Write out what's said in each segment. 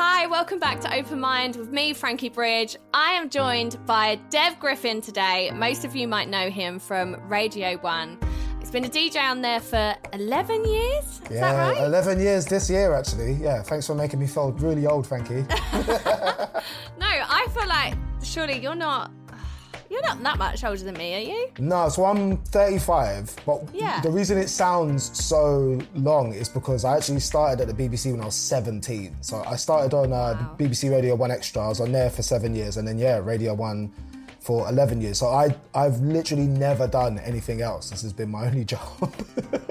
Hi, welcome back to Open Mind with me, Frankie Bridge. I am joined by Dev Griffin today. Most of you might know him from Radio 1. He's been a DJ on there for 11 years. Is yeah, that right? 11 years this year, actually. Yeah, thanks for making me feel really old, Frankie. No, I feel like surely you're not. You're not that much older than me, are you? no, so I'm 35, but Yeah. the reason it sounds so long is because I actually started at the BBC when I was 17. So I started on uh, Wow. BBC Radio 1 Extra. I was on there for seven years, and then, yeah, Radio 1 for 11 years. So I, I've literally never done anything else. This has been my only job.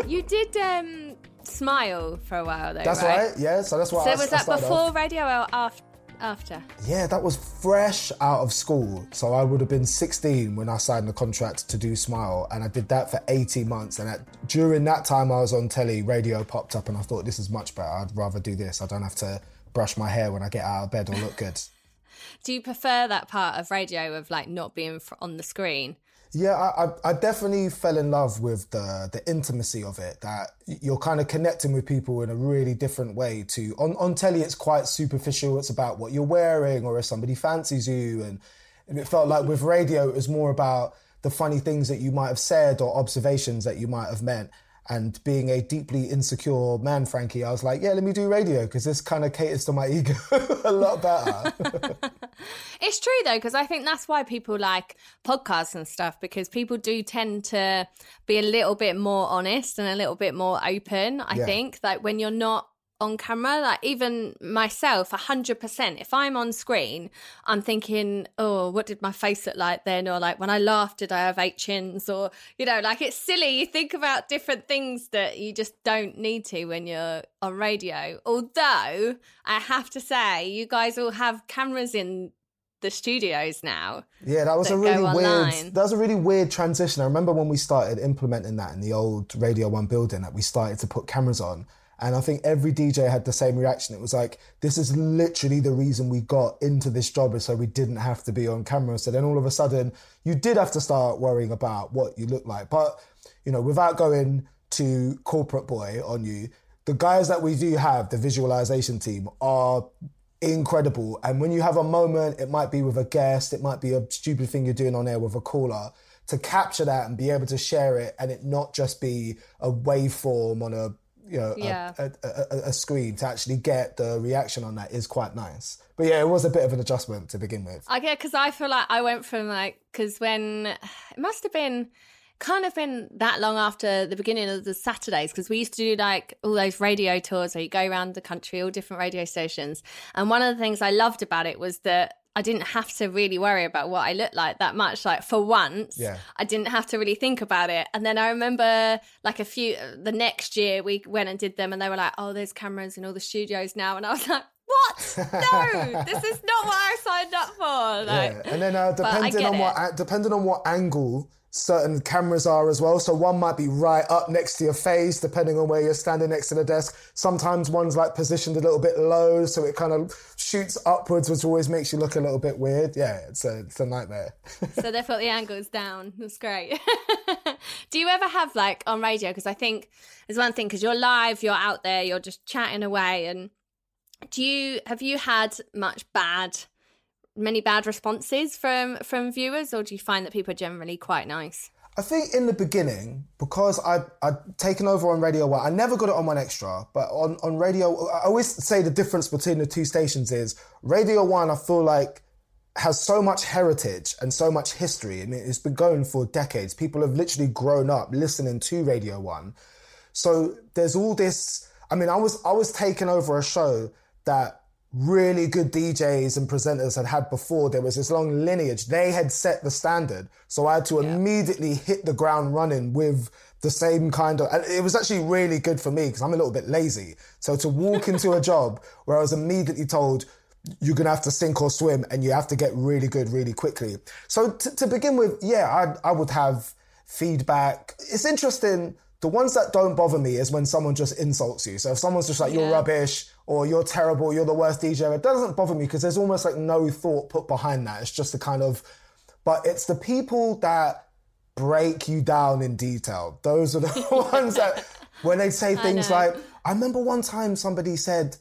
You did um, Smile for a while, though. that's right. right, yeah. So that's what So I was that before off. radio or af- after? Yeah, that was fresh out of school. So I would have been 16 when I signed the contract to do Smile, and I did that for 18 months. And at, during that time, I was on telly, radio popped up, and I thought this is much better. I'd rather do this. I don't have to brush my hair when I get out of bed or look good. Do you prefer that part of radio of like not being on the screen? Yeah, I, I, definitely fell in love with the the intimacy of it. That you're kind of connecting with people in a really different way. To on on telly, it's quite superficial. It's about what you're wearing or if somebody fancies you, and, and it felt like with radio, it was more about the funny things that you might have said or observations that you might have meant. And being a deeply insecure man, Frankie, I was like, yeah, let me do radio because this kind of caters to my ego a lot better. It's true though, because I think that's why people like podcasts and stuff, because people do tend to be a little bit more honest and a little bit more open. I Yeah. think like when you're not on camera, like even myself, a hundred percent. If I'm on screen, I'm thinking, oh, what did my face look like then? Or like when I laughed, did I have eight chins? Or you know, like it's silly. You think about different things that you just don't need to when you're on radio. Although I have to say, you guys all have cameras in the studios now. Yeah, that was that a really weird. That was a really weird transition. I remember when we started implementing that in the old Radio One building, that we started to put cameras on, and I think every DJ had the same reaction. It was like, "This is literally the reason we got into this job, is so we didn't have to be on camera." So then all of a sudden, you did have to start worrying about what you look like. But you know, without going to corporate boy on you, the guys that we do have, the visualization team, are incredible. And when you have a moment, it might be with a guest, it might be a stupid thing you're doing on air with a caller, to capture that and be able to share it and it not just be a waveform on a you know a- Yeah. a, a, a, a screen to actually get the reaction on that is quite nice. But yeah, it was a bit of an adjustment to begin with. I get because I feel like I went from like because when it must have been kind of been that long after the beginning of the Saturdays because we used to do like all those radio tours where you go around the country, all different radio stations. And one of the things I loved about it was that I didn't have to really worry about what I looked like that much. Like for once, Yeah. I didn't have to really think about it. And then I remember like a few the next year we went and did them and they were like, oh, there's cameras in all the studios now. And I was like, what? No, this is not what I signed up for. Like, Yeah, and then uh, depending on what it. depending on what angle certain cameras are as well. So one might be right up next to your face, depending on where you're standing next to the desk. Sometimes one's like positioned a little bit low, so it kind of shoots upwards, which always makes you look a little bit weird. Yeah, it's a it's a nightmare. so got the angles down. That's great. Do you ever have like on radio? Because I think there's one thing because you're live, you're out there, you're just chatting away. And do you have you had much bad, many bad responses from from viewers, or do you find that people are generally quite nice? I think in the beginning, because I I'd taken over on Radio One, I never got it on One Extra, but on, on Radio, I always say the difference between the two stations is Radio One, I feel like has so much heritage and so much history. I mean, it's been going for decades. People have literally grown up listening to Radio One. So there's all this. I mean, I was I was taking over a show that really good DJs and presenters had had before. There was this long lineage. They had set the standard. So I had to yeah. immediately hit the ground running with the same kind of, and it was actually really good for me because I'm a little bit lazy. So to walk into a job where I was immediately told, you're going to have to sink or swim and you have to get really good really quickly. So t- to begin with, yeah, I, I would have feedback. It's interesting. The ones that don't bother me is when someone just insults you. So if someone's just like, you're rubbish or you're terrible, you're the worst DJ, it doesn't bother me because there's almost like no thought put behind that. It's just the kind of, but it's the people that break you down in detail. Those are the ones that, when they say things I like, I remember one time somebody said,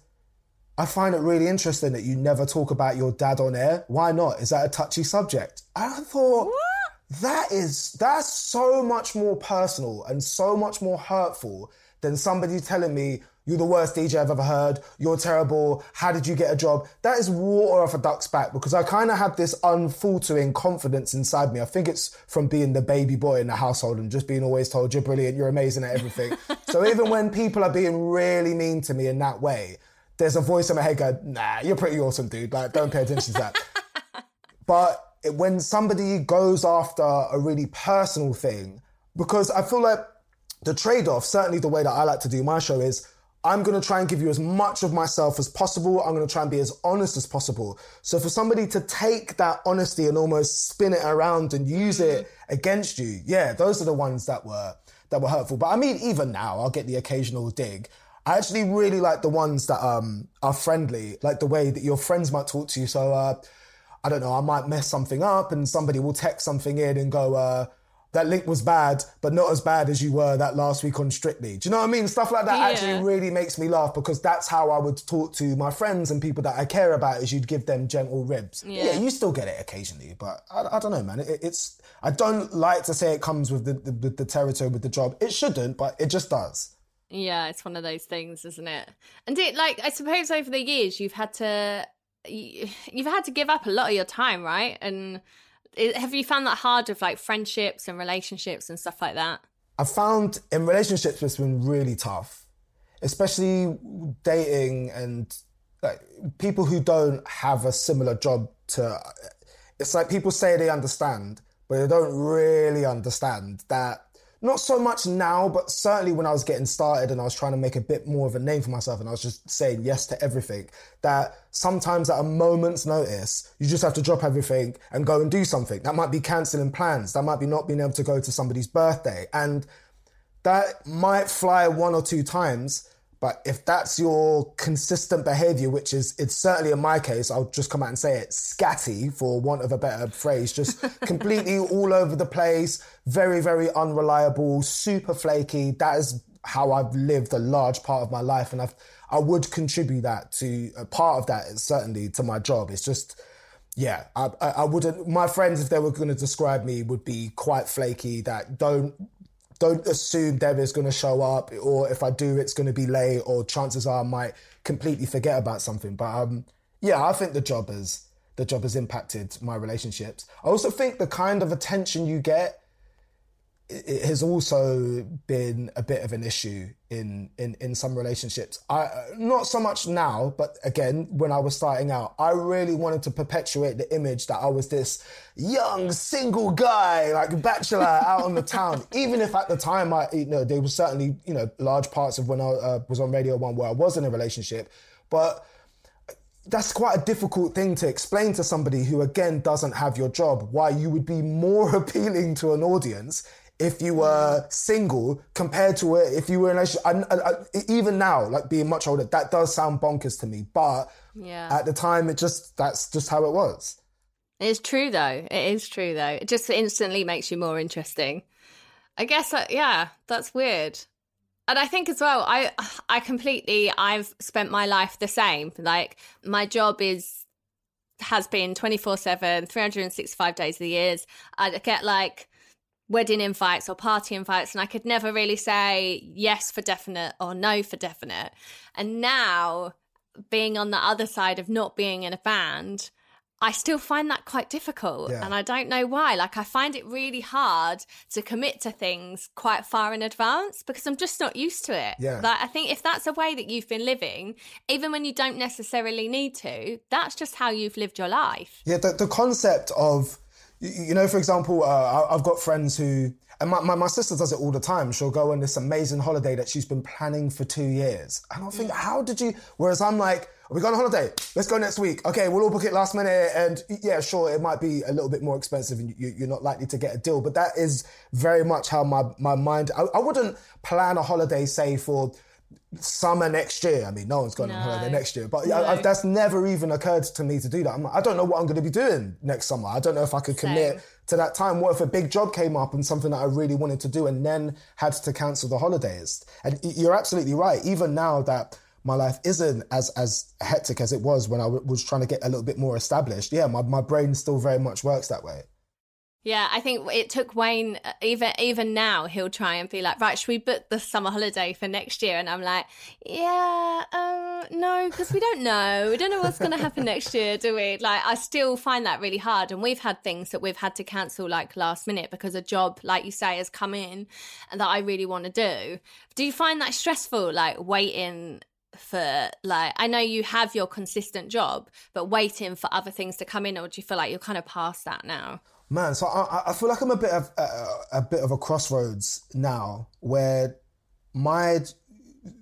I find it really interesting that you never talk about your dad on air. Why not? Is that a touchy subject? I thought what? that is that's so much more personal and so much more hurtful than somebody telling me you're the worst DJ I've ever heard. You're terrible. How did you get a job? That is water off a duck's back because I kind of had this unfaltering confidence inside me. I think it's from being the baby boy in the household and just being always told you're brilliant, you're amazing at everything. so even when people are being really mean to me in that way, there's a voice in my head going, nah, you're pretty awesome, dude. Like, don't pay attention to that. but when somebody goes after a really personal thing, because I feel like the trade off, certainly the way that I like to do my show is I'm going to try and give you as much of myself as possible. I'm going to try and be as honest as possible. So for somebody to take that honesty and almost spin it around and use it against you, yeah, those are the ones that were that were hurtful. But I mean, even now, I'll get the occasional dig. I actually really like the ones that um, are friendly, like the way that your friends might talk to you. So uh, I don't know, I might mess something up and somebody will text something in and go, uh, that link was bad, but not as bad as you were that last week on Strictly. Do you know what I mean? Stuff like that yeah. actually really makes me laugh because that's how I would talk to my friends and people that I care about is you'd give them gentle ribs. Yeah, yeah you still get it occasionally, but I, I don't know, man. It, it's, I don't like to say it comes with the, the, the territory with the job. It shouldn't, but it just does. Yeah, it's one of those things, isn't it? And it, like, I suppose over the years you've had to, you've had to give up a lot of your time, right? And have you found that hard with like friendships and relationships and stuff like that? I found in relationships it's been really tough, especially dating and like people who don't have a similar job to. It's like people say they understand, but they don't really understand that not so much now, but certainly when I was getting started and I was trying to make a bit more of a name for myself and I was just saying yes to everything, that sometimes at a moment's notice, you just have to drop everything and go and do something. That might be cancelling plans. That might be not being able to go to somebody's birthday. And that might fly one or two times, but if that's your consistent behavior, which is, it's certainly in my case, I'll just come out and say it, scatty, for want of a better phrase, just completely all over the place, very, very unreliable, super flaky. That is how I've lived a large part of my life. And I've, I would contribute that to a part of that, certainly to my job. It's just, yeah, I, I, wouldn't, my friends, if they were going to describe me, would be quite flaky that don't don't assume is going to show up, or if I do, it's going to be late, or chances are I might completely forget about something. But um, yeah, I think the job has the job has impacted my relationships. I also think the kind of attention you get it has also been a bit of an issue in in in some relationships. I not so much now, but again, when I was starting out, I really wanted to perpetuate the image that I was this young single guy, like bachelor out on the town. Even if at the time, I you know there was certainly you know large parts of when I uh, was on Radio One where I was in a relationship, but that's quite a difficult thing to explain to somebody who again doesn't have your job why you would be more appealing to an audience if you were single compared to it if you were in a relationship. I, I, even now, like being much older, that does sound bonkers to me. But yeah. at the time, it just that's just how it was. It's true though. It is true though. It just instantly makes you more interesting. I guess, uh, yeah, that's weird. And I think as well, I I completely I've spent my life the same. Like my job is has been 24/7, 365 days of the years. I get like wedding invites or party invites and I could never really say yes for definite or no for definite. And now being on the other side of not being in a band, I still find that quite difficult. Yeah. And I don't know why. Like, I find it really hard to commit to things quite far in advance because I'm just not used to it. Yeah. Like, I think if that's a way that you've been living, even when you don't necessarily need to, that's just how you've lived your life. Yeah. The, the concept of, you know, for example, uh, I've got friends who, and my, my, my, sister does it all the time. She'll go on this amazing holiday that she's been planning for two years. And I'll think, how did you? Whereas I'm like, are we going on holiday? Let's go next week. Okay, we'll all book it last minute. And yeah, sure, it might be a little bit more expensive and you, are not likely to get a deal. But that is very much how my, my mind, I, I wouldn't plan a holiday, say, for summer next year. I mean, no one's going no. on holiday next year, but no. I, I, that's never even occurred to me to do that. Like, i don't know what I'm going to be doing next summer. I don't know if I could commit Same. to that time. What if a big job came up and something that I really wanted to do and then had to cancel the holidays? And you're absolutely right. Even now that my life isn't as as hectic as it was when I w- was trying to get a little bit more established. Yeah, my, my brain still very much works that way. Yeah, I think it took Wayne uh, even even now he'll try and be like, right, should we book the summer holiday for next year? And I'm like, yeah, uh, no, because we don't know. We don't know what's going to happen next year, do we? Like, I still find that really hard. And we've had things that we've had to cancel like last minute because a job, like you say, has come in and that I really want to do. Do you find that stressful, like waiting? for like I know you have your consistent job, but waiting for other things to come in, or do you feel like you're kind of past that now? Man, so I, I feel like I'm a bit of a, a bit of a crossroads now, where my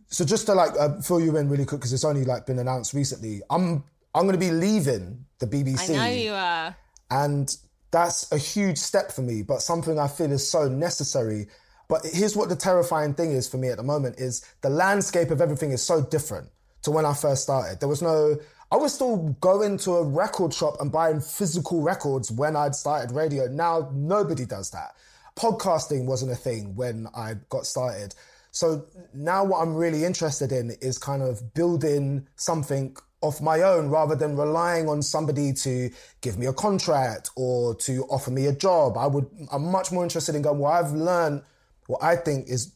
so just to like uh, fill you in really quick because it's only like been announced recently. I'm I'm going to be leaving the BBC. I know you are, and that's a huge step for me, but something I feel is so necessary. But here's what the terrifying thing is for me at the moment is the landscape of everything is so different to when I first started. There was no I was still going to a record shop and buying physical records when I'd started radio. Now nobody does that. Podcasting wasn't a thing when I got started. So now what I'm really interested in is kind of building something of my own rather than relying on somebody to give me a contract or to offer me a job. I would, I'm much more interested in going, well, I've learned what I think is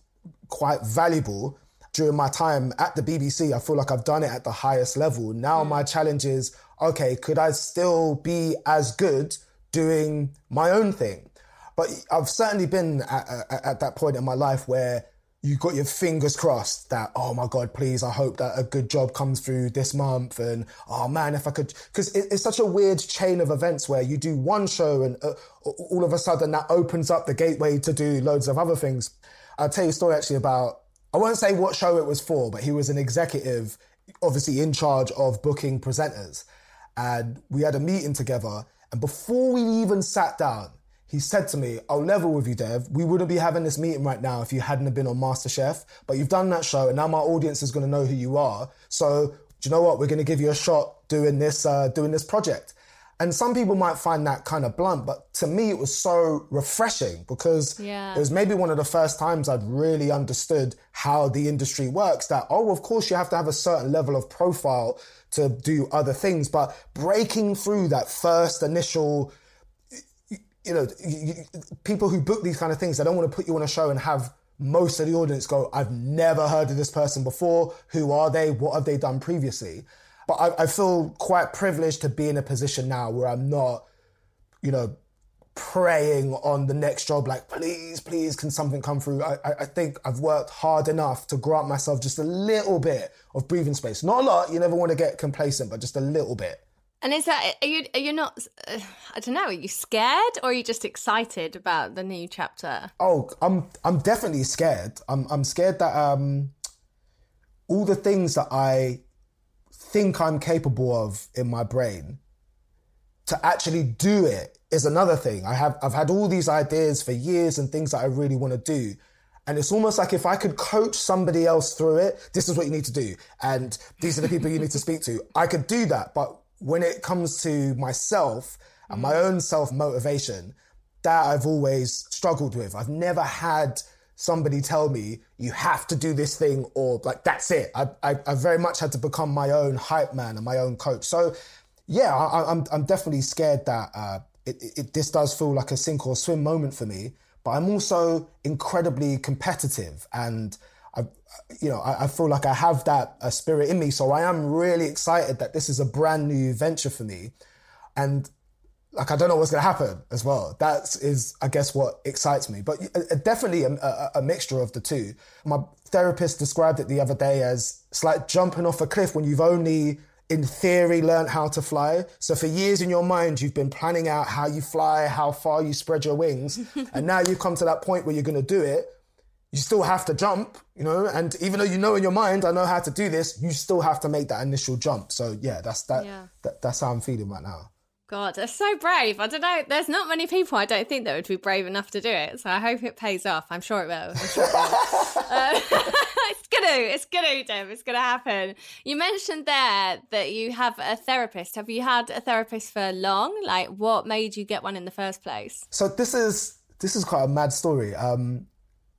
quite valuable during my time at the BBC, I feel like I've done it at the highest level. Now mm. my challenge is, okay, could I still be as good doing my own thing? But I've certainly been at, at, at that point in my life where you got your fingers crossed that oh my god please i hope that a good job comes through this month and oh man if i could because it, it's such a weird chain of events where you do one show and uh, all of a sudden that opens up the gateway to do loads of other things i'll tell you a story actually about I won't say what show it was for, but he was an executive, obviously in charge of booking presenters. And we had a meeting together. And before we even sat down, he said to me, I'll level with you, Dev. We wouldn't be having this meeting right now if you hadn't been on MasterChef, but you've done that show and now my audience is going to know who you are. So do you know what? We're going to give you a shot doing this, uh, doing this project. And some people might find that kind of blunt, but to me, it was so refreshing because yeah. it was maybe one of the first times I'd really understood how the industry works. That, oh, of course, you have to have a certain level of profile to do other things, but breaking through that first initial, you know, people who book these kind of things, they don't want to put you on a show and have most of the audience go, I've never heard of this person before. Who are they? What have they done previously? But I, I feel quite privileged to be in a position now where I'm not, you know, praying on the next job, like, please, please, can something come through? I, I think I've worked hard enough to grant myself just a little bit of breathing space. Not a lot, you never want to get complacent, but just a little bit. And is that, are you, are you not, uh, I don't know, are you scared or are you just excited about the new chapter? Oh, I'm, I'm definitely scared. I'm, I'm scared that, um, all the things that I think I'm capable of in my brain, to actually do it is another thing. I have, I've had all these ideas for years and things that I really want to do. And it's almost like if I could coach somebody else through it, this is what you need to do. And these are the people you need to speak to. I could do that. But when it comes to myself and my own self motivation, that I've always struggled with. I've never had somebody tell me you have to do this thing or like that's it. I, I, I very much had to become my own hype man and my own coach. So yeah, I, am I'm, I'm definitely scared that uh, it, it, this does feel like a sink or swim moment for me. But I'm also incredibly competitive and I, you know, I, I feel like I have that uh, spirit in me. So I am really excited that this is a brand new venture for me. And like I don't know what's going to happen as well. That is, I guess, what excites me. But uh, definitely a, a, a, mixture of the two. My therapist described it the other day as it's like jumping off a cliff when you've only, in theory, learned how to fly. So for years in your mind, you've been planning out how you fly, how far you spread your wings, and now you've come to that point where you're going to do it. You still have to jump, you know, and even though you know in your mind, I know how to do this, you still have to make that initial jump. So yeah, that's that, yeah. that that's how I'm feeling right now. God, they're so brave. I don't know. There's not many people I don't think that would be brave enough to do it. So I hope it pays off. I'm sure it will. Sure it will. uh, it's gonna. It's gonna, Dev. It's gonna happen. You mentioned there that you have a therapist. Have you had a therapist for long? Like, what made you get one in the first place? So this is this is quite a mad story. Um,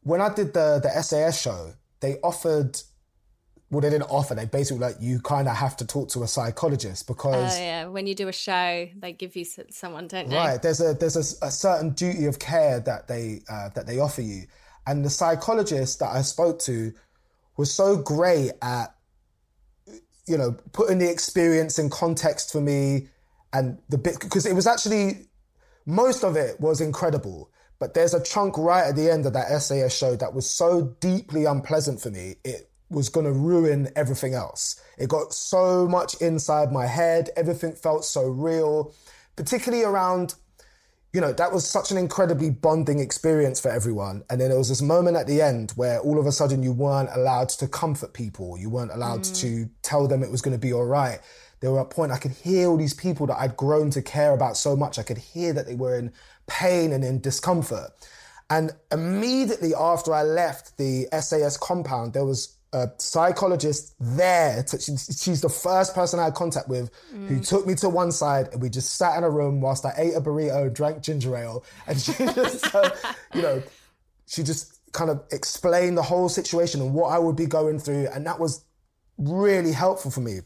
when I did the the SAS show, they offered well, they didn't offer. They basically like you kind of have to talk to a psychologist because. Oh yeah, when you do a show, they give you someone, don't they? Right. There's a there's a, a certain duty of care that they uh, that they offer you, and the psychologist that I spoke to was so great at, you know, putting the experience in context for me, and the bit because it was actually most of it was incredible. But there's a chunk right at the end of that SAS show that was so deeply unpleasant for me. It was going to ruin everything else. It got so much inside my head. Everything felt so real, particularly around, you know, that was such an incredibly bonding experience for everyone. And then there was this moment at the end where all of a sudden you weren't allowed to comfort people. You weren't allowed mm. to tell them it was going to be all right. There were a point I could hear all these people that I'd grown to care about so much. I could hear that they were in pain and in discomfort. And immediately after I left the SAS compound, there was a psychologist there. To, she, she's the first person I had contact with mm. who took me to one side and we just sat in a room whilst I ate a burrito, drank ginger ale, and she just, uh, you know, she just kind of explained the whole situation and what I would be going through, and that was really helpful for me.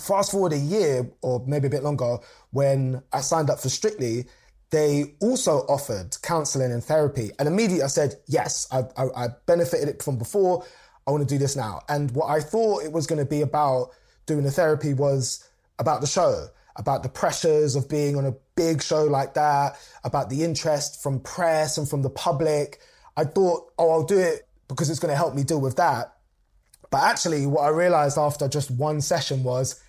Fast forward a year or maybe a bit longer, when I signed up for Strictly, they also offered counseling and therapy, and immediately I said yes. I, I, I benefited it from before. I want to do this now. And what I thought it was going to be about doing the therapy was about the show, about the pressures of being on a big show like that, about the interest from press and from the public. I thought, oh, I'll do it because it's going to help me deal with that. But actually, what I realized after just one session was,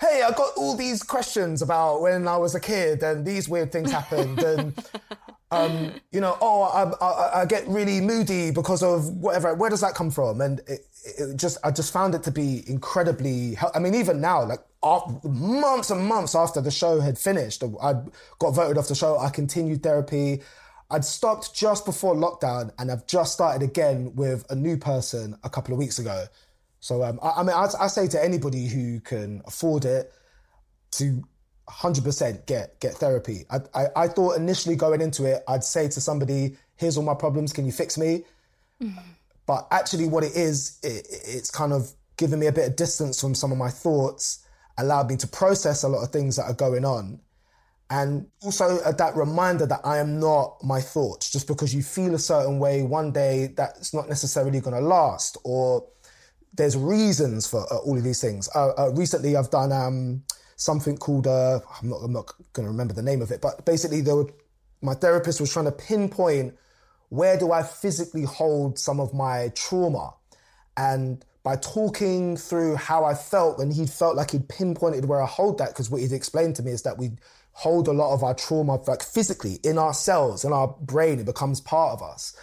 hey, I got all these questions about when I was a kid and these weird things happened. and um, you know, oh, I, I, I, get really moody because of whatever. Where does that come from? And it, it just, I just found it to be incredibly. I mean, even now, like months and months after the show had finished, I got voted off the show. I continued therapy. I'd stopped just before lockdown, and I've just started again with a new person a couple of weeks ago. So, um, I, I mean, I, I say to anybody who can afford it to 100% get get therapy. I, I, I, thought initially going into it, I'd say to somebody, here's all my problems, can you fix me? Mm-hmm. But actually what it is, it, it's kind of given me a bit of distance from some of my thoughts, allowed me to process a lot of things that are going on. And also uh, that reminder that I am not my thoughts. Just because you feel a certain way one day, that's not necessarily going to last. Or there's reasons for uh, all of these things. Uh, uh recently, I've done um, something called uh, I'm not I'm not going to remember the name of it, but basically there were, my therapist was trying to pinpoint where do I physically hold some of my trauma, and by talking through how I felt, and he felt like he'd pinpointed where I hold that because what he'd explained to me is that we hold a lot of our trauma like physically in our cells in our brain it becomes part of us.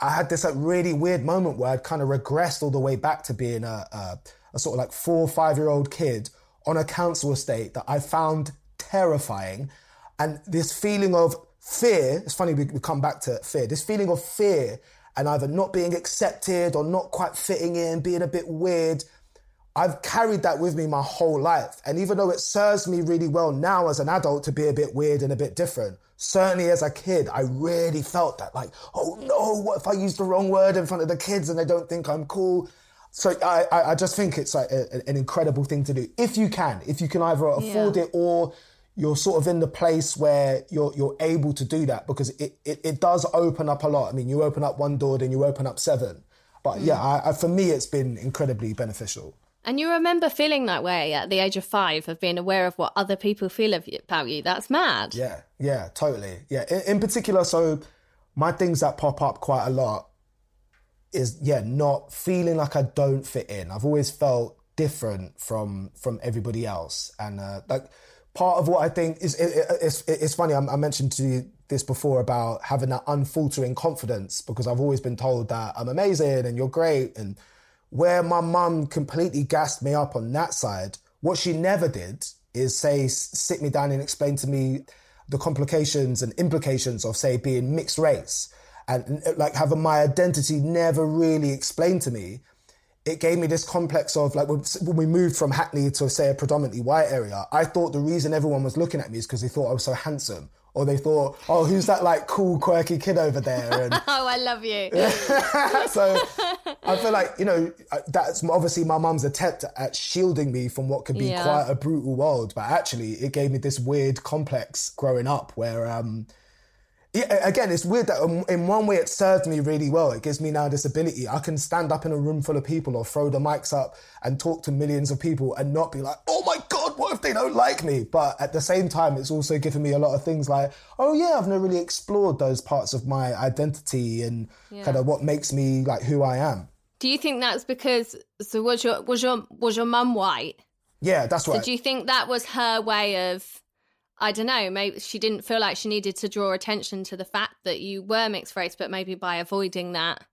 I had this like really weird moment where i'd kind of regressed all the way back to being a, a, a sort of like four or five year old kid on a council estate that I found terrifying. And this feeling of fear, it's funny we, we come back to fear, this feeling of fear and either not being accepted or not quite fitting in, being a bit weird. I've carried that with me my whole life. And even though it serves me really well now as an adult to be a bit weird and a bit different, certainly as a kid, I really felt that like, oh no, what if I use the wrong word in front of the kids and they don't think I'm cool? So I, I just think it's like a, an incredible thing to do if you can, if you can either afford yeah. it or you're sort of in the place where you're you're able to do that because it, it, it does open up a lot. I mean, you open up one door, then you open up seven. But mm. yeah, I, I, for me, it's been incredibly beneficial. And you remember feeling that way at the age of five, of being aware of what other people feel of you, about you. That's mad. Yeah, yeah, totally. Yeah, in, in particular, so my things that pop up quite a lot is yeah, not feeling like I don't fit in. I've always felt different from from everybody else, and uh, like part of what I think is it, it, it's it's funny. I, I mentioned to you this before about having that unfaltering confidence because I've always been told that I'm amazing and you're great and where my mum completely gassed me up on that side, what she never did is say, sit me down and explain to me the complications and implications of, say, being mixed race and like having my identity never really explained to me. It gave me this complex of like when we moved from Hackney to say a predominantly white area, I thought the reason everyone was looking at me is because they thought I was so handsome or they thought, oh, who's that like cool, quirky kid over there? And, oh, I love you. so I feel like, you know, that's obviously my mum's attempt at shielding me from what could be yeah. quite a brutal world. But actually, it gave me this weird complex growing up where, um, yeah, again, it's weird that um, in one way it served me really well. It gives me now this ability. I can stand up in a room full of people or throw the mics up and talk to millions of people and not be like, oh my God, what if they don't like me? But at the same time, it's also given me a lot of things like, oh yeah, I've never really explored those parts of my identity and yeah. kind of what makes me like who I am. Do you think that's because, so was your, was your, was your mum white? Yeah, that's right. So do you think that was her way of I don't know, maybe she didn't feel like she needed to draw attention to the fact that you were mixed race, but maybe by avoiding that,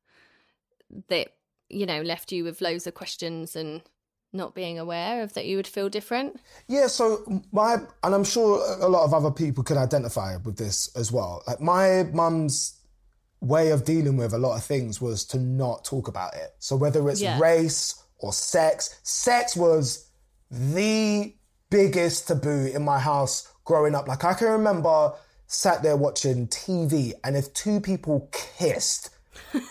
that, you know, left you with loads of questions and not being aware of that you would feel different? Yeah, so my, and I'm sure a lot of other people could identify with this as well. Like my mum's way of dealing with a lot of things was to not talk about it. So whether it's yeah. race or sex, sex was the biggest taboo in my house growing up. Like I can remember sat there watching TV, and if two people kissed, it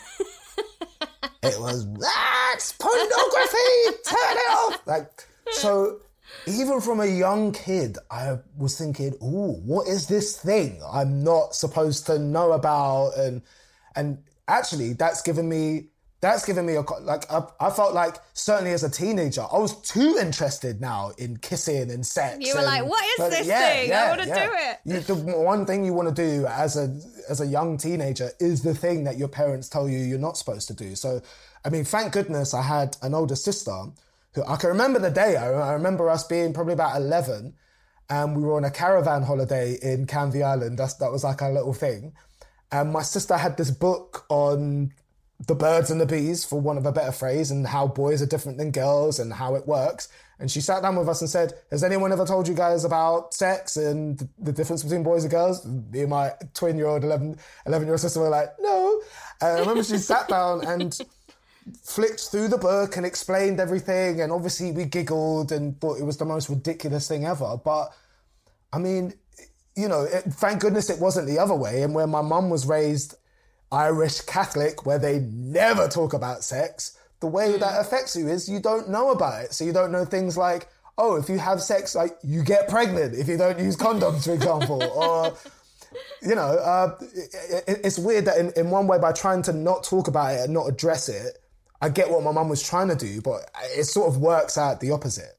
was that's pornography. Turn it off. Like so. Even from a young kid, I was thinking, "Oh, what is this thing I'm not supposed to know about?" And and actually, that's given me that's given me a like I, I, felt like certainly as a teenager I was too interested now in kissing and sex. You were and, like, "What is this yeah, thing? Yeah, I want to yeah. do it." You, the one thing you want to do as a as a young teenager is the thing that your parents tell you you're not supposed to do. So, I mean, thank goodness I had an older sister who I can remember the day. I, I remember us being probably about eleven, and we were on a caravan holiday in Canvey Island. That's that was like our little thing. And my sister had this book on the birds and the bees, for want of a better phrase, and how boys are different than girls and how it works. And she sat down with us and said, Has anyone ever told you guys about sex and the difference between boys and girls? Me and my twin year old, 11, 11 year old sister were like, No. And I remember she sat down and flicked through the book and explained everything. And obviously we giggled and thought it was the most ridiculous thing ever. But I mean, you know, it, thank goodness it wasn't the other way. And where my mum was raised, Irish Catholic where they never talk about sex, the way mm. that affects you is you don't know about it. So you don't know things like, oh, if you have sex, like you get pregnant if you don't use condoms, for example, or you know, uh, it, it's weird that in, in one way by trying to not talk about it and not address it, I get what my mum was trying to do, but it sort of works out the opposite.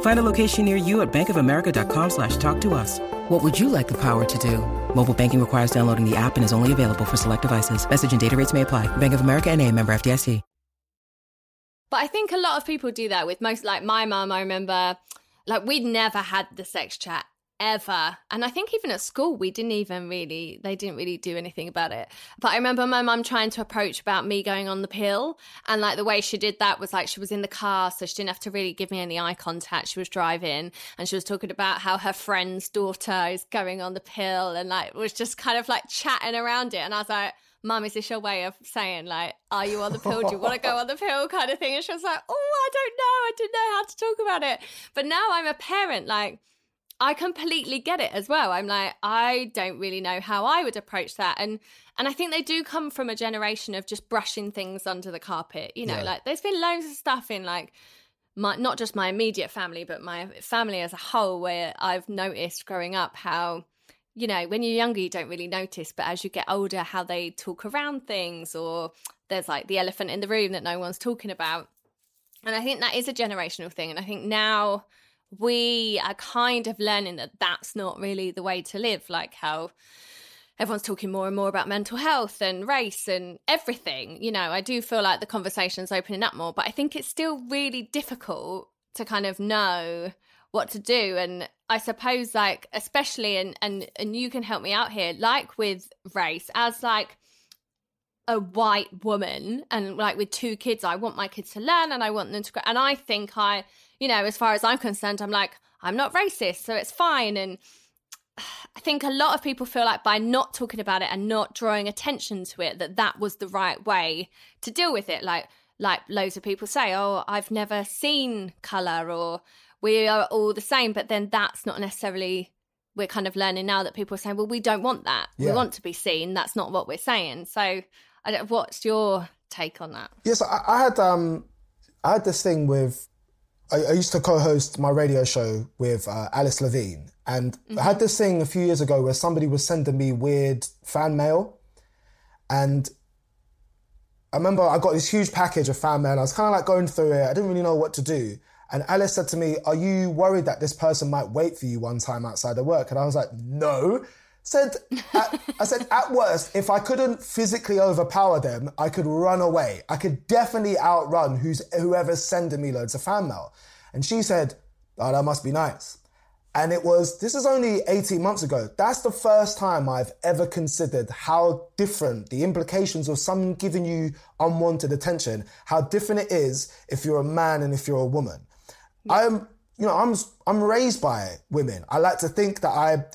Find a location near you at bankofamerica.com slash talk to us. What would you like the power to do? Mobile banking requires downloading the app and is only available for select devices. Message and data rates may apply. Bank of America and a member FDIC. But I think a lot of people do that with most, like my mum, I remember, like we'd never had the sex chat ever. And I think even at school, we didn't even really, they didn't really do anything about it. But I remember my mum trying to approach about me going on the pill. And like the way she did that was like she was in the car, so she didn't have to really give me any eye contact. She was driving and she was talking about how her friend's daughter is going on the pill and like was just kind of like chatting around it. And I was like, Mum, is this your way of saying, like, are you on the pill? Do you want to go on the pill? kind of thing. And she was like, oh, I don't know. I didn't know how to talk about it. But now I'm a parent, like, I completely get it as well. I'm like, I don't really know how I would approach that. And and I think they do come from a generation of just brushing things under the carpet. You know, yeah. like there's been loads of stuff in like my not just my immediate family, but my family as a whole, where I've noticed growing up how, you know, when you're younger you don't really notice, but as you get older, how they talk around things or there's like the elephant in the room that no one's talking about. And I think that is a generational thing. And I think now we are kind of learning that that's not really the way to live, like how everyone's talking more and more about mental health and race and everything. You know, I do feel like the conversation's opening up more, but I think it's still really difficult to kind of know what to do. And I suppose like especially and and and you can help me out here, like with race, as like a white woman and like with two kids, I want my kids to learn and I want them to grow. And I think I you know, as far as I'm concerned, I'm like, I'm not racist, so it's fine. And I think a lot of people feel like by not talking about it and not drawing attention to it, that that was the right way to deal with it. Like, like loads of people say, oh, I've never seen color or we are all the same. But then that's not necessarily, we're kind of learning now that people are saying, well, we don't want that. Yeah. We want to be seen. That's not what we're saying. So I don't, what's your take on that? Yes, I, I had, um, I had this thing with I, I used to co-host my radio show with uh, Alice Levine, and mm-hmm. I had this thing a few years ago where somebody was sending me weird fan mail, and I remember I got this huge package of fan mail. And I was kind of like going through it. I didn't really know what to do. And Alice said to me, "Are you worried that this person might wait for you one time outside of work?" And I was like, "No." Said, at, I said, at worst, if I couldn't physically overpower them, I could run away. I could definitely outrun who's whoever's sending me loads of fan mail. And she said, oh, that must be nice. And it was, this is only 18 months ago. That's the first time I've ever considered how different the implications of someone giving you unwanted attention, how different it is if you're a man and if you're a woman. I'm, you know, I'm, I'm raised by women. I like to think that I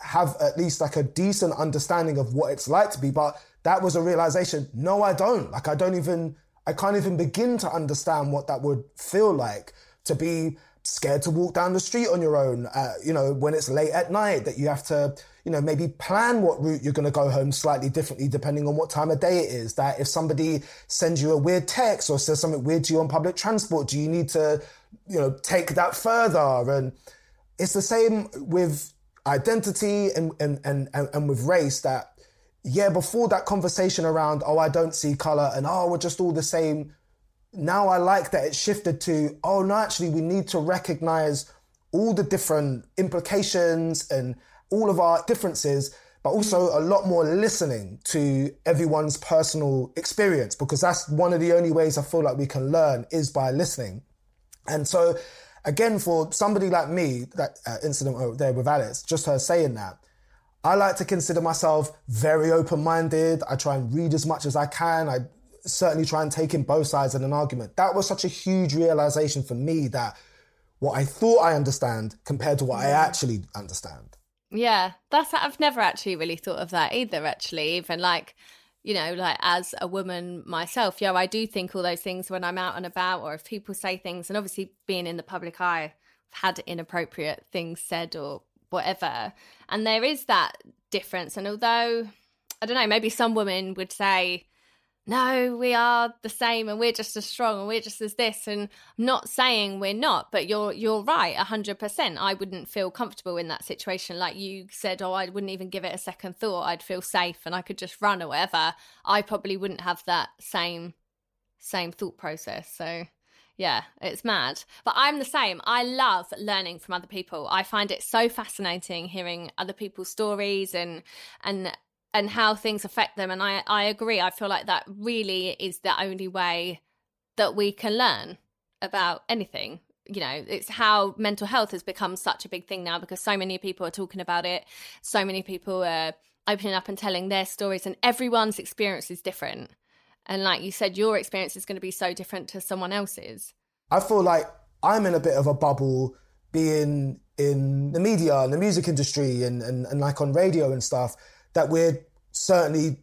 have at least like a decent understanding of what it's like to be. But that was a realization. No, I don't. Like, I don't even, I can't even begin to understand what that would feel like to be scared to walk down the street on your own, uh, you know, when it's late at night, that you have to, you know, maybe plan what route you're going to go home slightly differently depending on what time of day it is. That if somebody sends you a weird text or says something weird to you on public transport, do you need to, you know, take that further? And it's the same with identity and, and, and, and with race that, yeah, before that conversation around, oh, I don't see color and oh, we're just all the same. Now I like that it shifted to, oh, no, actually, we need to recognize all the different implications and all of our differences, but also mm. a lot more listening to everyone's personal experience because that's one of the only ways I feel like we can learn is by listening. And so again, for somebody like me, that uh, incident there with Alice, just her saying that, I like to consider myself very open minded. I try and read as much as I can. I certainly try and take in both sides in an argument. That was such a huge realization for me that what I thought I understand compared to what I actually understand. Yeah, that's I've never actually really thought of that either. Actually, even like you know, like as a woman myself, yeah, I do think all those things when I'm out and about, or if people say things, and obviously being in the public eye, I've had inappropriate things said or whatever. And there is that difference. And although, I don't know, maybe some women would say, no, we are the same and we're just as strong and we're just as this. And I'm not saying we're not, but you're you're right, hundred percent. I wouldn't feel comfortable in that situation. Like you said, oh, I wouldn't even give it a second thought. I'd feel safe and I could just run or whatever. I probably wouldn't have that same same thought process. So yeah, it's mad. But I'm the same. I love learning from other people. I find it so fascinating hearing other people's stories and and and how things affect them. And I, I agree. I feel like that really is the only way that we can learn about anything. You know, it's how mental health has become such a big thing now because so many people are talking about it. So many people are opening up and telling their stories, and everyone's experience is different. And like you said, your experience is going to be so different to someone else's. I feel like I'm in a bit of a bubble being in the media and the music industry and, and, and like on radio and stuff that we're certainly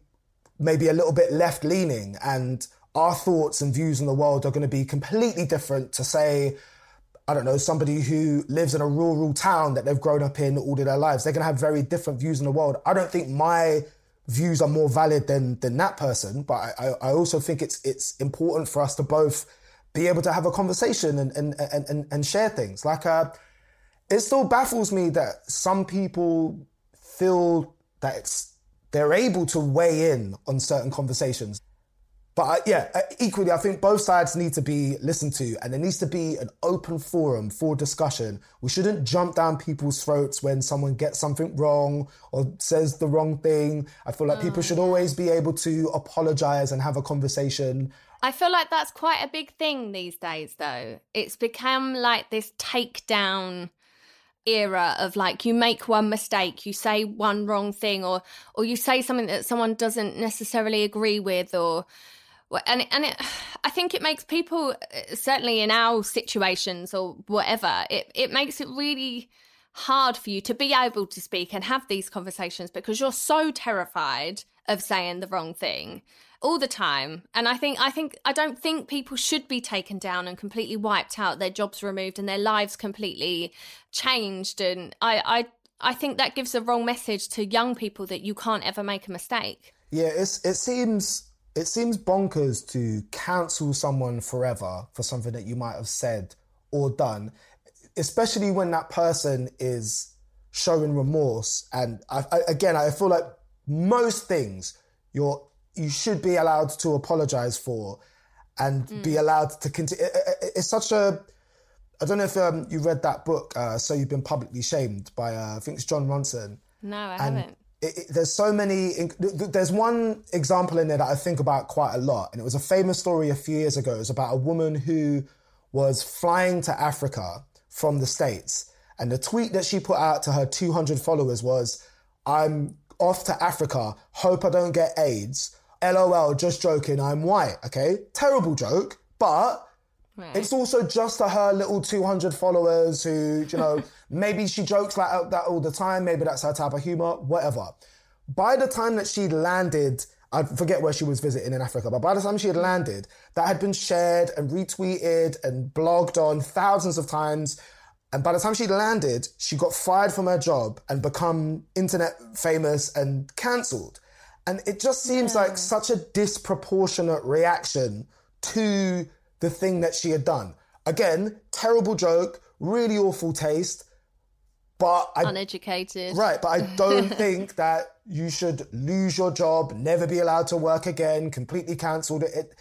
maybe a little bit left leaning and our thoughts and views on the world are going to be completely different to say I don't know, somebody who lives in a rural town that they've grown up in all of their lives. They're going to have very different views in the world. I don't think my views are more valid than than that person, but I, I also think it's it's important for us to both be able to have a conversation and and and, and, and share things. Like uh, it still baffles me that some people feel that it's they're able to weigh in on certain conversations. But yeah, uh, equally, I think both sides need to be listened to, and there needs to be an open forum for discussion. We shouldn't jump down people's throats when someone gets something wrong or says the wrong thing. I feel like people should always be able to apologize and have a conversation. I feel like that's quite a big thing these days, though. It's become like this takedown era of like you make one mistake you say one wrong thing or or you say something that someone doesn't necessarily agree with or and and it, I think it makes people uh, certainly in our situations or whatever it it makes it really hard for you to be able to speak and have these conversations because you're so terrified of saying the wrong thing all the time. And i think i think i don't think people should be taken down and completely wiped out their jobs removed and their lives completely changed. And i i i think that gives a wrong message to young people that you can't ever make a mistake. Yeah it's it seems it seems bonkers to cancel someone forever for something that you might have said or done, especially when that person is showing remorse. And I, I, again, I feel like most things you're you should be allowed to apologize for and mm. be allowed to continue. It, it, it's such a I don't know if um, you read that book, uh, So You've Been Publicly Shamed by, uh, I think it's Jon Ronson. No, I and haven't it, it, there's so many. There's one example in there that I think about quite a lot, and it was a famous story a few years ago. It was about a woman who was flying to Africa from the States, and the tweet that she put out to her 200 followers was, "I'm off to Africa. Hope I don't get AIDS. LOL. Just joking. I'm white. Okay, terrible joke, but." Right. It's also just to her little 200 followers who, you know, maybe she jokes like uh, that all the time. Maybe that's her type of humor, whatever. By the time that she landed, I forget where she was visiting in Africa, but by the time she had landed, that had been shared and retweeted and blogged on thousands of times. And by the time she landed, she got fired from her job and become internet famous and cancelled. And it just seems yeah. like such a disproportionate reaction to the thing that she had done. Again, terrible joke, really awful taste, but I, uneducated. Right, but I don't think that you should lose your job, never be allowed to work again, completely cancelled it. it.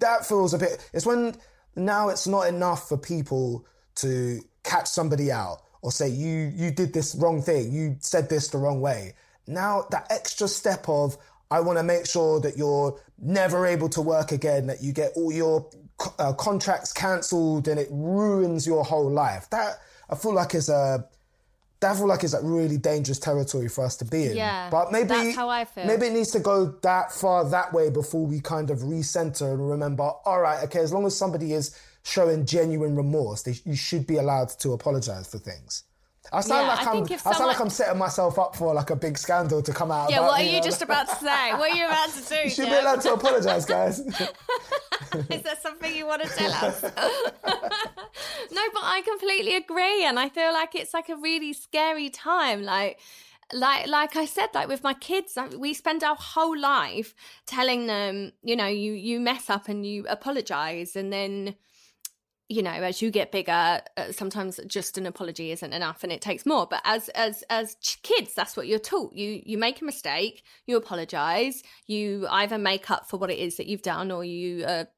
That feels a bit. It's when now it's not enough for people to catch somebody out or say you you did this wrong thing, you said this the wrong way. Now that extra step of I want to make sure that you're never able to work again, that you get all your uh, contracts cancelled and it ruins your whole life. That I feel like is a that I feel like is like really dangerous territory for us to be in. Yeah, but maybe that's how I feel. Maybe it needs to go that far that way before we kind of recenter and remember. All right, okay, as long as somebody is showing genuine remorse, they, you should be allowed to apologize for things. I sound yeah, like I am I sound like I'm setting myself up for like a big scandal to come out. Yeah, what are you, know, just about to say? What are you about to do? You should be allowed to apologise, guys. Is that something you want to tell us? no, but I completely agree, and I feel like it's like a really scary time. Like like like I said, like with my kids, we spend our whole life telling them, you know, you you mess up and you apologize, and then you know as you get bigger uh, sometimes just an apology isn't enough and it takes more. But as as as kids that's what you're taught. You you make a mistake you apologize you either make up for what it is that you've done or you are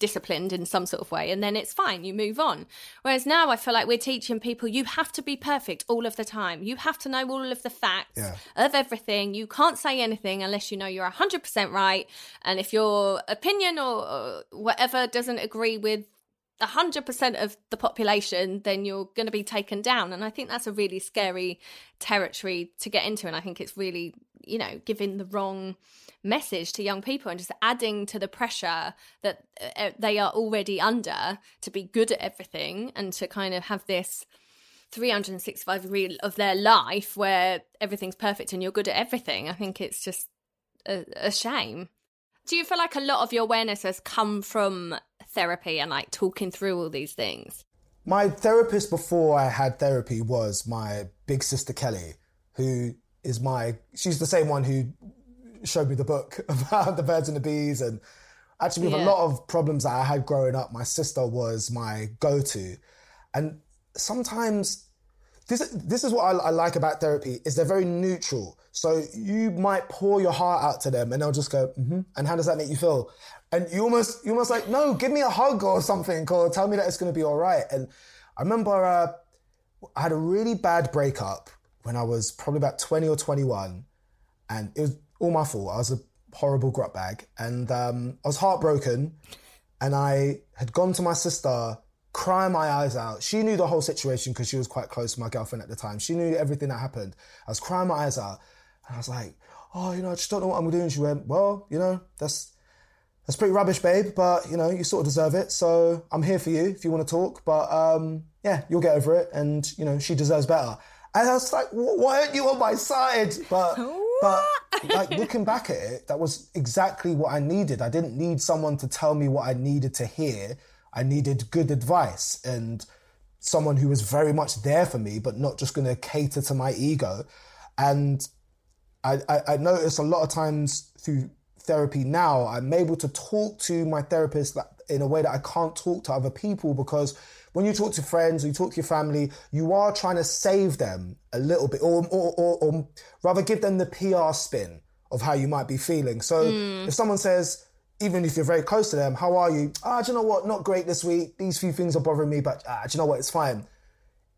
disciplined in some sort of way and then it's fine you move on. Whereas now i feel like we're teaching people you have to be perfect all of the time. You have to know all of the facts yeah. of everything. You can't say anything unless you know you're 100% right. And if your opinion or, or whatever doesn't agree with 100% of the population, then you're going to be taken down. And I think that's a really scary territory to get into. And I think it's really, you know, giving the wrong message to young people and just adding to the pressure that uh, they are already under to be good at everything and to kind of have this 365 degree of their life where everything's perfect and you're good at everything. I think it's just a, a shame. Do you feel like a lot of your awareness has come from therapy and like talking through all these things? my therapist before I had therapy was my big sister Kelly, who is my, she's the same one who showed me the book about the birds and the bees. And actually, with yeah. a lot of problems that I had growing up, my sister was my go to. And sometimes this this is what I, I, like about therapy is they're very neutral. So you might pour your heart out to them, and they'll just go, mm-hmm. "And how does that make you feel?" And you almost you almost like, "No, give me a hug or something, or tell me that it's going to be all right." And I remember uh, I had a really bad breakup when I was probably about twenty or twenty one, and it was all my fault. I was a horrible grot bag, and um, I was heartbroken, and I had gone to my sister crying my eyes out. She knew the whole situation because she was quite close to my girlfriend at the time. She knew everything that happened. I was crying my eyes out. And I was like, oh, you know, I just don't know what I'm doing. She went, well, you know, that's that's pretty rubbish, babe, but you know, you sort of deserve it. So I'm here for you if you want to talk. But um, yeah, you'll get over it. And you know, she deserves better. And I was like, why aren't you on my side? But but like looking back at it, that was exactly what I needed. I didn't need someone to tell me what I needed to hear. I needed good advice and someone who was very much there for me, but not just going to cater to my ego. And I, I, I notice a lot of times through therapy now, I'm able to talk to my therapist in a way that I can't talk to other people because when you talk to friends or you talk to your family, you are trying to save them a little bit, or, or, or, or rather give them the PR spin of how you might be feeling. So mm. if someone says, even if you're very close to them, how are you? Ah, do you know what? Not great this week. These few things are bothering me, but ah, do you know what? It's fine.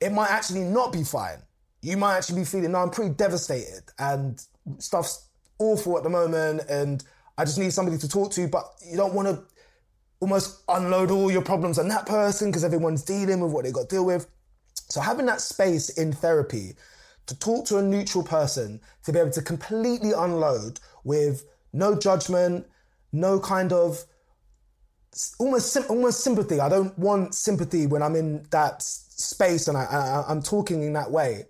It might actually not be fine. You might actually be feeling, no, I'm pretty devastated and stuff's awful at the moment and I just need somebody to talk to, but you don't want to almost unload all your problems on that person because everyone's dealing with what they got to deal with. So having that space in therapy to talk to a neutral person, to be able to completely unload with no judgment, no kind of almost almost sympathy. I don't want sympathy when I'm in that space and I, I, am talking in that way.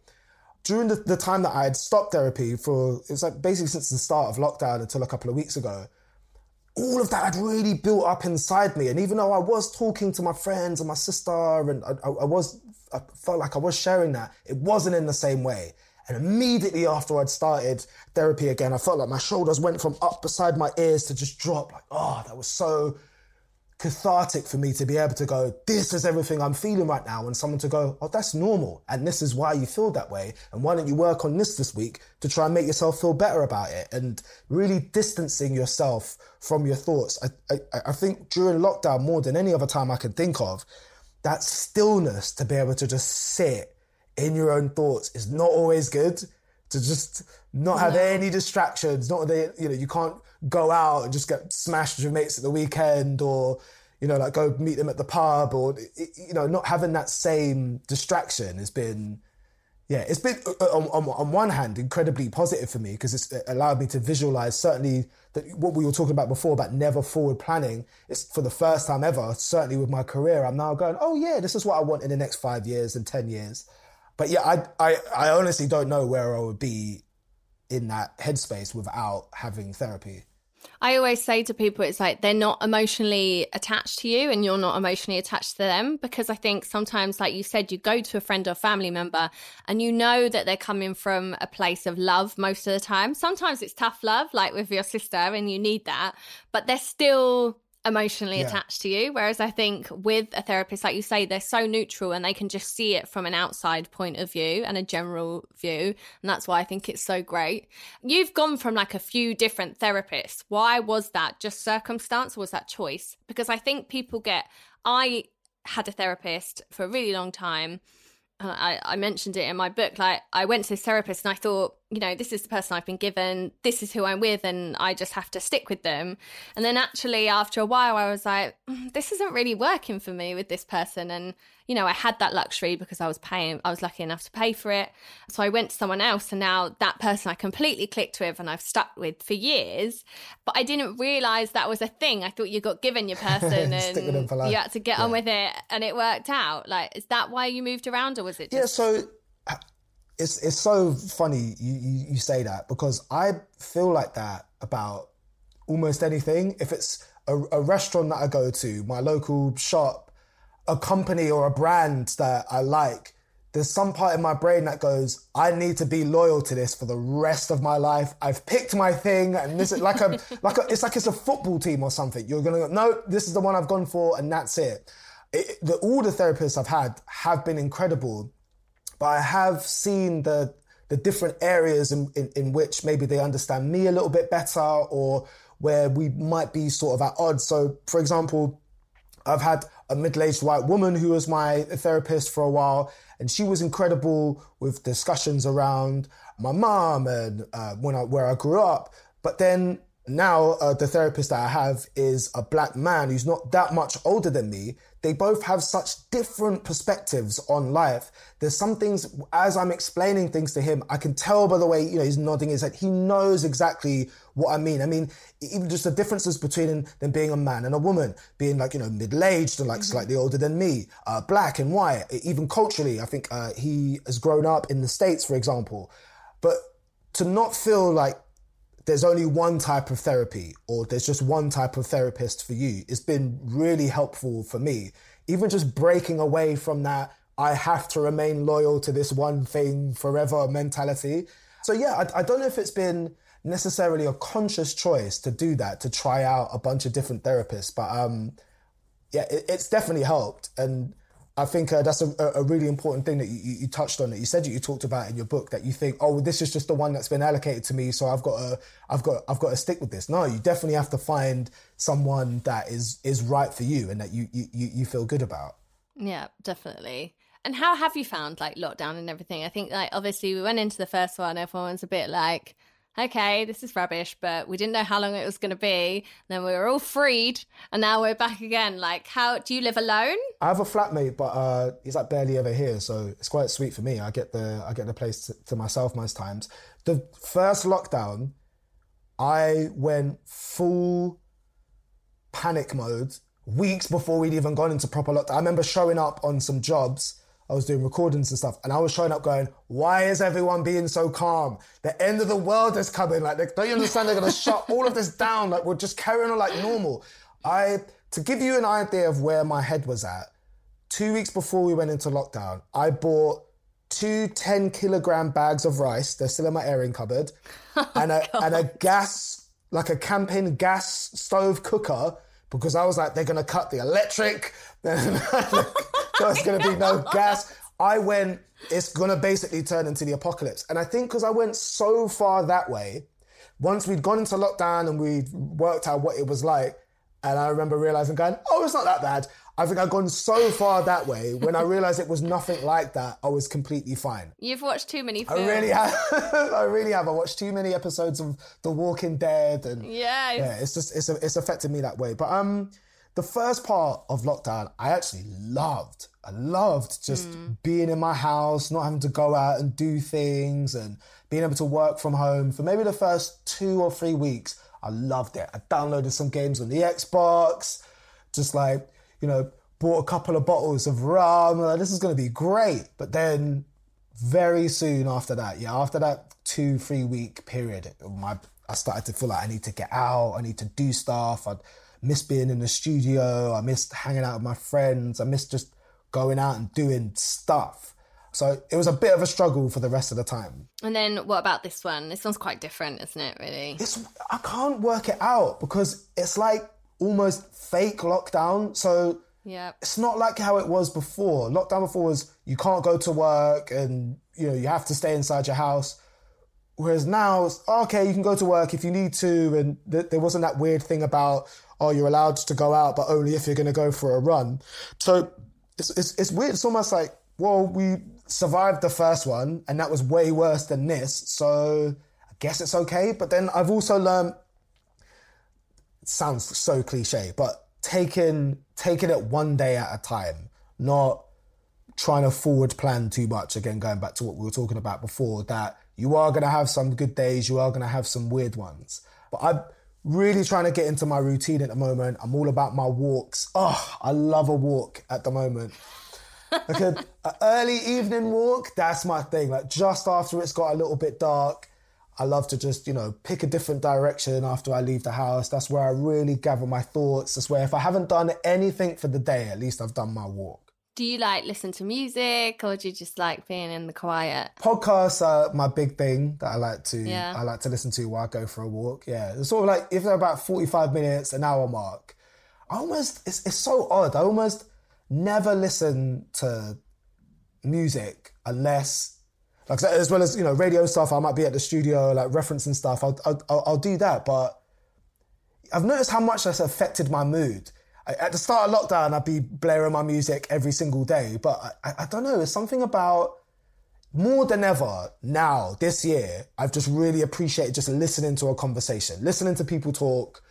During the, the time that I had stopped therapy for it's like basically since the start of lockdown until a couple of weeks ago, all of that had really built up inside me. And even though I was talking to my friends and my sister, and I, I, I was, I felt like I was sharing that, it wasn't in the same way. And immediately after I'd started therapy again, I felt like my shoulders went from up beside my ears to just drop. Like, oh, that was so cathartic for me to be able to go, this is everything I'm feeling right now. And someone to go, oh, that's normal. And this is why you feel that way. And why don't you work on this this week to try and make yourself feel better about it? And really distancing yourself from your thoughts. I, I, I think during lockdown, more than any other time I can think of, that stillness to be able to just sit in your own thoughts is not always good to just not have no. any distractions. Not that you know you can't go out and just get smashed with your mates at the weekend, or you know like go meet them at the pub, or you know not having that same distraction has been. Yeah, it's been uh, on, on, on one hand incredibly positive for me because it's allowed me to visualize certainly that what we were talking about before about never forward planning. It's for the first time ever, certainly with my career, I'm now going, oh yeah, this is what I want in the next five years and ten years but yeah, I, I, I honestly don't know where I would be in that headspace without having therapy. I always say to people, it's like they're not emotionally attached to you and you're not emotionally attached to them. Because I think sometimes, like you said, you go to a friend or family member and you know that they're coming from a place of love most of the time. Sometimes it's tough love, like with your sister, and you need that, but they're still emotionally yeah. attached to you. Whereas I think with a therapist, like you say, they're so neutral and they can just see it from an outside point of view and a general view. And that's why I think it's so great. You've gone from like a few different therapists. Why was that? Just circumstance or was that choice? Because I think people get, I had a therapist for a really long time. I, I mentioned it in my book. Like, I went to this therapist and I thought, you know, this is the person I've been given, this is who I'm with, and I just have to stick with them. And then actually, after a while, I was like, mm, this isn't really working for me with this person. And, you know, I had that luxury because I was paying, I was lucky enough to pay for it. So I went to someone else, and now that person I completely clicked with and I've stuck with for years. But I didn't realize that was a thing. I thought you got given your person and you had to get yeah. on with it, and it worked out. Like, is that why you moved around, or was it just. Yeah, so it's it's so funny you, you, you say that because I feel like that about almost anything. If it's a, a, restaurant that I go to, my local shop, a company or a brand that I like, there's some part in my brain that goes, I need to be loyal to this for the rest of my life. I've picked my thing, and this is like a like a, it's like it's a football team or something. You're gonna go, no, this is the one I've gone for, and that's it. it the, all the therapists I've had have been incredible, but I have seen the the different areas in, in, in which maybe they understand me a little bit better, or where we might be sort of at odds. So, for example, I've had a middle-aged white woman who was my therapist for a while, and she was incredible with discussions around my mom and uh, when I, where I grew up. But then now uh, the therapist that I have is a black man who's not that much older than me. They both have such different perspectives on life. There's some things as I'm explaining things to him, I can tell by the way you know he's nodding his head. He knows exactly what I mean. I mean, even just the differences between them being a man and a woman, being like you know middle aged and like mm-hmm. slightly older than me, uh, black and white. Even culturally, I think uh, he has grown up in the states, for example. But to not feel like there's only one type of therapy or there's just one type of therapist for you. It's been really helpful for me. Even just breaking away from that, I have to remain loyal to this one thing forever mentality. So, yeah, I, I don't know if it's been necessarily a conscious choice to do that, to try out a bunch of different therapists, but um, yeah, it, it's definitely helped. And I think uh, that's a, a, really important thing that you, you, touched on. That you said that you talked about in your book that you think, oh, this is just the one that's been allocated to me, so I've got to, I've got, I've got to stick with this. No, you definitely have to find someone that is is right for you and that you you you feel good about. Yeah, definitely. And how have you found like lockdown and everything? I think like obviously we went into the first one, everyone's a bit like okay, this is rubbish, but we didn't know how long it was going to be. Then we were all freed, and now we're back again. Like, how do you live alone? I have a flatmate, but uh, he's like barely ever here, so it's quite sweet for me. I get the I get the place to, to myself most times. The first lockdown, I went full panic mode weeks before we'd even gone into proper lockdown. I remember showing up on some jobs I was doing recordings and stuff, and I was showing up going, why is everyone being so calm? The end of the world is coming. Like, don't you understand? They're going to shut all of this down. Like, we're just carrying on like normal. I, to give you an idea of where my head was at, two weeks before we went into lockdown, I bought two 10 kilogram bags of rice. They're still in my airing cupboard. Oh, and, a, and a gas, like a camping gas stove cooker, because I was like, they're going to cut the electric. There's going to be no gas. I went, it's going to basically turn into the apocalypse. And I think because I went so far that way, once we'd gone into lockdown and we'd worked out what it was like, and I remember realizing, going, oh, it's not that bad. I think I'd gone so far that way. When I realized it was nothing like that, I was completely fine. You've watched too many films. I really have. I really have. I watched too many episodes of The Walking Dead, and yeah, yeah, it's just it's it's affected me that way. But um, the first part of lockdown, I actually loved. I loved just mm. being in my house, not having to go out and do things and being able to work from home. For maybe the first two or three weeks, I loved it. I downloaded some games on the Xbox, just like, you know, bought a couple of bottles of rum. Like, this is going to be great. But then very soon after that, yeah, after that two, three week period, my, I started to feel like I need to get out, I need to do stuff. I'd, miss being in the studio. I missed hanging out with my friends. I missed just going out and doing stuff. So it was a bit of a struggle for the rest of the time. And then what about this one? This one's quite different, isn't it, really? It's I can't work it out because it's like almost fake lockdown. So yeah. It's not like how it was before. Lockdown before was you can't go to work and you know you have to stay inside your house. Whereas now it's oh, okay, you can go to work if you need to, and th- there wasn't that weird thing about oh, you're allowed to go out, but only if you're going to go for a run. So it's, it's, it's weird. It's almost like, well, we survived the first one and that was way worse than this. So I guess it's okay. But then I've also learned, it sounds so cliche, but taking, taking it one day at a time, not trying to forward plan too much. Again, going back to what we were talking about before, that you are going to have some good days, you are going to have some weird ones. But I, really trying to get into my routine at the moment. I'm all about my walks. Oh, I love a walk at the moment. Like a, a, early evening walk, that's my thing. Like just after it's got a little bit dark, I love to just, you know, pick a different direction after I leave the house. That's where I really gather my thoughts. That's where if I haven't done anything for the day, at least I've done my walk. Do you like listen to music or do you just like being in the quiet? Podcasts are my big thing that I like to Yeah. I like to listen to while I go for a walk. Yeah. It's sort of like if they're about 45 minutes, an hour mark. I almost it's it's so odd. I almost never listen to music unless like as well as you know radio stuff. I might be at the studio like referencing stuff. I'll I'll, I'll, I'll do that, but I've noticed how much that's affected my mood. At the start of lockdown, I'd be blaring my music every single day, but I, I, don't know. There's something about more than ever now this year. I've just really appreciated just listening to a conversation, listening to people talk.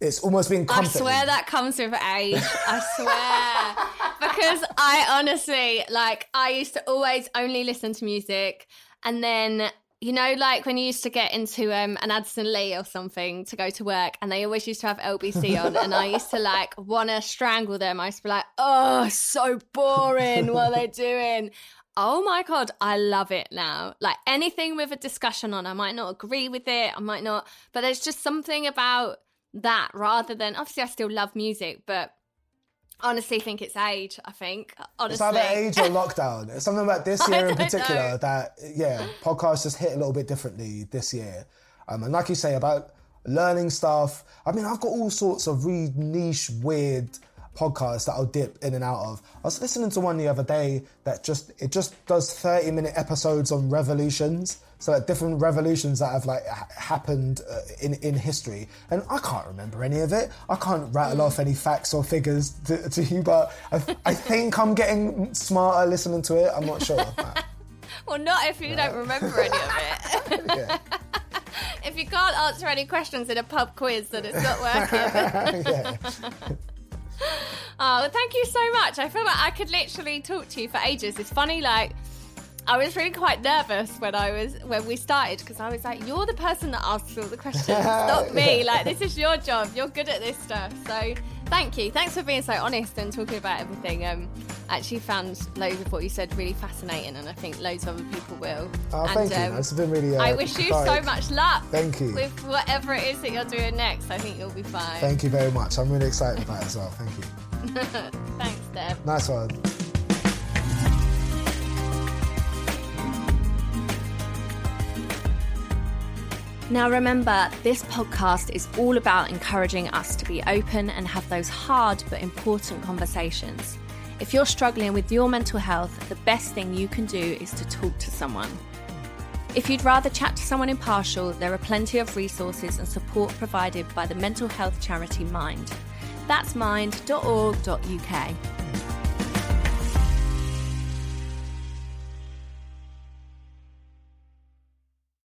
It's almost been I swear that comes with age. I swear. because I honestly, like, I used to always only listen to music. And then, you know, like when you used to get into um, an Addison Lee or something to go to work, and they always used to have LBC on, and I used to like want to strangle them. I used to be like, oh, so boring. What are they doing? Oh my God, I love it now. Like anything with a discussion on, I might not agree with it, I might not, but there's just something about that rather than obviously I still love music, but honestly think it's age, I think. honestly, It's either age or lockdown. It's something about this year in particular know. that, yeah, podcasts just hit a little bit differently this year. Um, and like you say about learning stuff, I mean, I've got all sorts of really niche, weird podcasts that I'll dip in and out of. I was listening to one the other day that just it just does 30 minute episodes on revolutions. So like different revolutions that have like ha- happened uh, in in history, and I can't remember any of it. I can't rattle off any facts or figures to, to you, but I, I think I'm getting smarter listening to it. I'm not sure. Well, not if you don't remember any of it. yeah, if you can't answer any questions in a pub quiz, then it's not working. Oh, well, thank you so much. I feel like I could literally talk to you for ages. It's funny, like I was really quite nervous when I was when we started because I was like, "You're the person that asks all the questions, not me. Like this is your job. You're good at this stuff." So thank you. Thanks for being so honest and talking about everything. Um, I actually found loads of what you said really fascinating, and I think loads of other people will. Oh, and, thank you. um, It's been really. Uh, I wish you so much luck. Thank you. With whatever it is that you're doing next, I think you'll be fine. Thank you very much. I'm really excited about it as well. Thank you. Thanks, Dev. Nice one. Now, remember, this podcast is all about encouraging us to be open and have those hard but important conversations. If you're struggling with your mental health, the best thing you can do is to talk to someone. If you'd rather chat to someone impartial, there are plenty of resources and support provided by the mental health charity Mind. That's mind.org.uk.